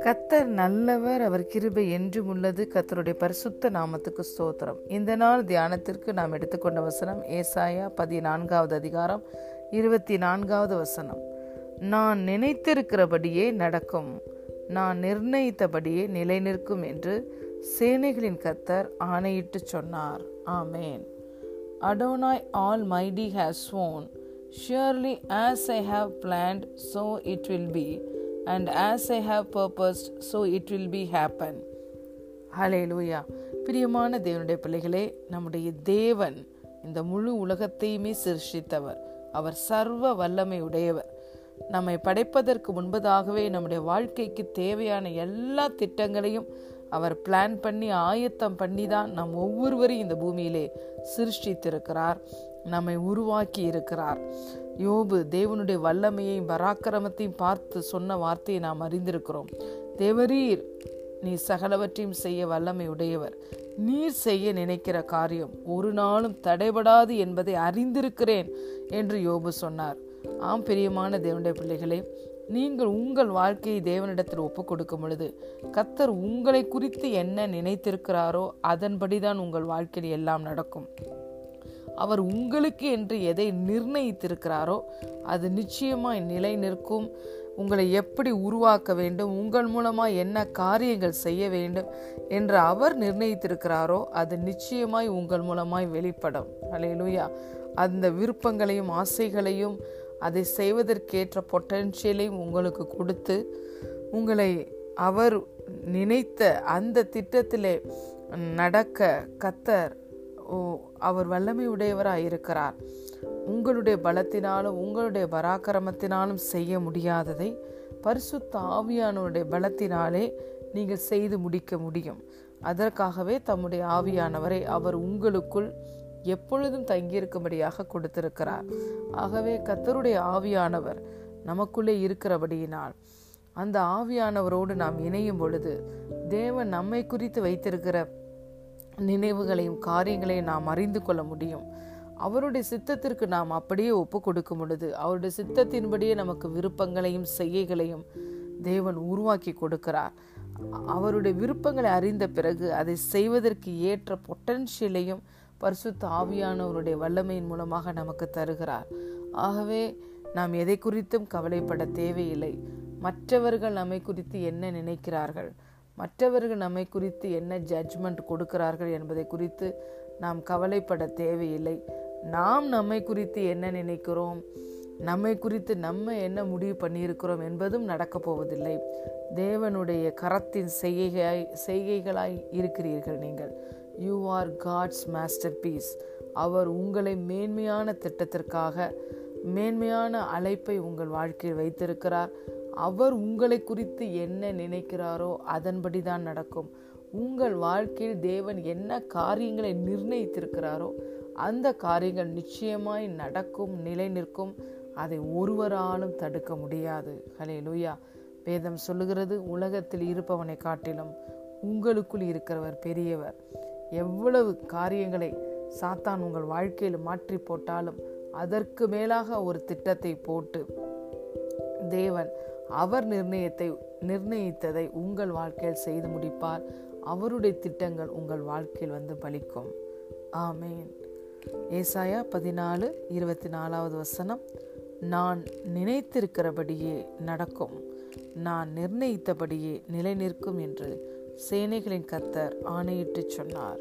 கத்தர் நல்லவர் அவர் கிருபை என்றும் உள்ளது. கத்தருடைய பரிசுத்த நாமத்துக்கு ஸ்தோத்திரம். இந்த நாள் தியானத்திற்கு நாம் எடுத்துக்கொண்ட வசனம் ஏசாயா பதினான்காவது அதிகாரம் இருபத்தி நான்காவது வசனம். நான் நினைத்திருக்கிறபடியே நடக்கும். நான் நிர்ணயித்தபடியே நிலை நிற்கும் என்று சேனைகளின் கத்தர் ஆணையிட்டு சொன்னார். ஆமேன். Adonai almighty has sworn surely as I have planned so it will be and as I have purposed so it will be happen hallelujah பிரியமான தேவனுடைய பிள்ளைகளே நம்முடைய தேவன் இந்த முழு உலகத்தையுமே சிருஷ்டித்தவர். அவர் சர்வ வல்லமை உடையவர். நம்மை படைப்பதற்கு முன்பதாகவே நம்முடைய வாழ்க்கைக்கு தேவையான எல்லா திட்டங்களையும் அவர் பிளான் பண்ணி ஆயத்தம் பண்ணி தான் நம் ஒவ்வொருவரையும் இந்த பூமியிலே சிருஷ்டித்திருக்கிறார் நம்மை உருவாக்கி இருக்கிறார் யோபு தேவனுடைய வல்லமையையும் பராக்கிரமத்தையும் பார்த்து சொன்ன வார்த்தையை நாம் அறிந்திருக்கிறோம். தேவரீர் நீ சகலவற்றையும் செய்ய வல்லமை உடையவர் நீர் செய்ய நினைக்கிற காரியம் ஒரு நாளும் தடைபடாது என்பதை அறிந்திருக்கிறேன் என்று யோபு சொன்னார். ஆம் பிரியமான தேவனுடைய பிள்ளைகளே நீங்கள் உங்கள் வாழ்க்கையை தேவனிடத்தில் ஒப்புக் கொடுக்கும் பொழுது கத்தர் உங்களை குறித்து என்ன நினைத்திருக்கிறாரோ அதன்படிதான் உங்கள் வாழ்க்கையில் எல்லாம் நடக்கும். அவர் உங்களுக்கு என்று எதை நிர்ணயித்திருக்கிறாரோ அது நிச்சயமாய் நிலை நிற்கும் உங்களை எப்படி உருவாக்க வேண்டும் உங்கள் மூலமாக என்ன காரியங்கள் செய்ய வேண்டும் என்று அவர் நிர்ணயித்திருக்கிறாரோ அது நிச்சயமாய் உங்கள் மூலமாய் வெளிப்படும். அலையிலுயா அந்த விருப்பங்களையும் ஆசைகளையும் அதை செய்வதற்கேற்ற பொட்டன்ஷியலையும் உங்களுக்கு கொடுத்து உங்களை அவர் நினைத்த அந்த திட்டத்திலே நடக்க கத்தர் ஓ அவர் வல்லமை உடையவராக இருக்கிறார். உங்களுடைய பலத்தினாலும் உங்களுடைய பராக்கிரமத்தினாலும் செய்ய முடியாததை பரிசுத்த ஆவியானவருடைய பலத்தினாலே நீங்கள் செய்து முடிக்க முடியும். அதற்காகவே தம்முடைய ஆவியானவரை அவர் உங்களுக்குள் எப்பொழுதும் தங்கியிருக்கும்படியாக கொடுத்திருக்கிறார். ஆகவே கத்தருடைய ஆவியானவர் நமக்குள்ளே இருக்கிறபடியினால் அந்த ஆவியானவரோடு நாம் இணையும் பொழுது தேவன் நம்மை குறித்து வைத்திருக்கிற நினைவுகளையும் காரியங்களையும் நாம் அறிந்து கொள்ள முடியும். அவருடைய சித்தத்திற்கு நாம் அப்படியே ஒப்பு கொடுக்கும் பொழுது அவருடைய சித்தத்தின்படியே நமக்கு விருப்பங்களையும் செய்கைகளையும் தேவன் உருவாக்கி கொடுக்கிறார். அவருடைய விருப்பங்களை அறிந்த பிறகு அதை செய்வதற்கு ஏற்ற பொட்டன்ஷியலையும் பரிசுத்த ஆவியானவருடைய வல்லமையின் மூலமாக நமக்கு தருகிறார். ஆகவே நாம் எதை குறித்தும் கவலைப்பட தேவையில்லை. மற்றவர்கள் நம்மை குறித்து என்ன நினைக்கிறார்கள்? மற்றவர்கள் நம்மை குறித்து என்ன ஜட்ஜ்மெண்ட் கொடுக்கிறார்கள் என்பதை குறித்து நாம் கவலைப்பட தேவையில்லை. நாம் நம்மை குறித்து என்ன நினைக்கிறோம்? நம்மை குறித்து நம்ம என்ன முடிவு பண்ணியிருக்கிறோம் என்பதும் நடக்கப் போவதில்லை. தேவனுடைய கரத்தின் செய்கையாய் செய்கைகளாய் இருக்கிறீர்கள் நீங்கள். You are God's masterpiece அவர் உங்களை மேன்மையான திட்டத்திற்காக மேன்மையான அழைப்பை உங்கள் வாழ்க்கையில் வைத்திருக்கிறார். அவர் உங்களை குறித்து என்ன நினைக்கிறாரோ அதன்படி தான் நடக்கும். உங்கள் வாழ்க்கையில் தேவன் என்ன காரியங்களை நிர்ணயித்திருக்கிறாரோ அந்த காரியங்கள் நிச்சயமாய் நடக்கும் நிலை நிற்கும் அதை ஒருவராலும் தடுக்க முடியாது. ஹலே லூயா வேதம் சொல்லுகிறது உலகத்தில் இருப்பவனை காட்டிலும் உங்களுக்குள் இருக்கிறவர் பெரியவர். எவ்வளவு காரியங்களை சாத்தான் உங்கள் வாழ்க்கையில் மாற்றி போட்டாலும் அதற்கு மேலாக ஒரு திட்டத்தை போட்டு தேவன் அவர் நிர்ணயத்தை நிர்ணயித்ததை உங்கள் வாழ்க்கையில் செய்து முடிப்பார். அவருடைய திட்டங்கள் உங்கள் வாழ்க்கையில் வந்து பலிக்கும். ஆமேன். ஏசாயா பதினாலு இருபத்தி நாலாவது வசனம். நான் நினைத்திருக்கிறபடியே நடக்கும். நான் நிர்ணயித்தபடியே நிலை நிற்கும் என்று சேனைகளின் கத்தர் ஆணையிட்டு சொன்னார்.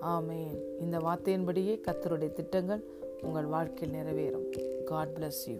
ஆமேன். இந்த வார்த்தையின்படியே கத்தருடைய திட்டங்கள் உங்கள் வாழ்க்கையில் நிறைவேறும். God bless you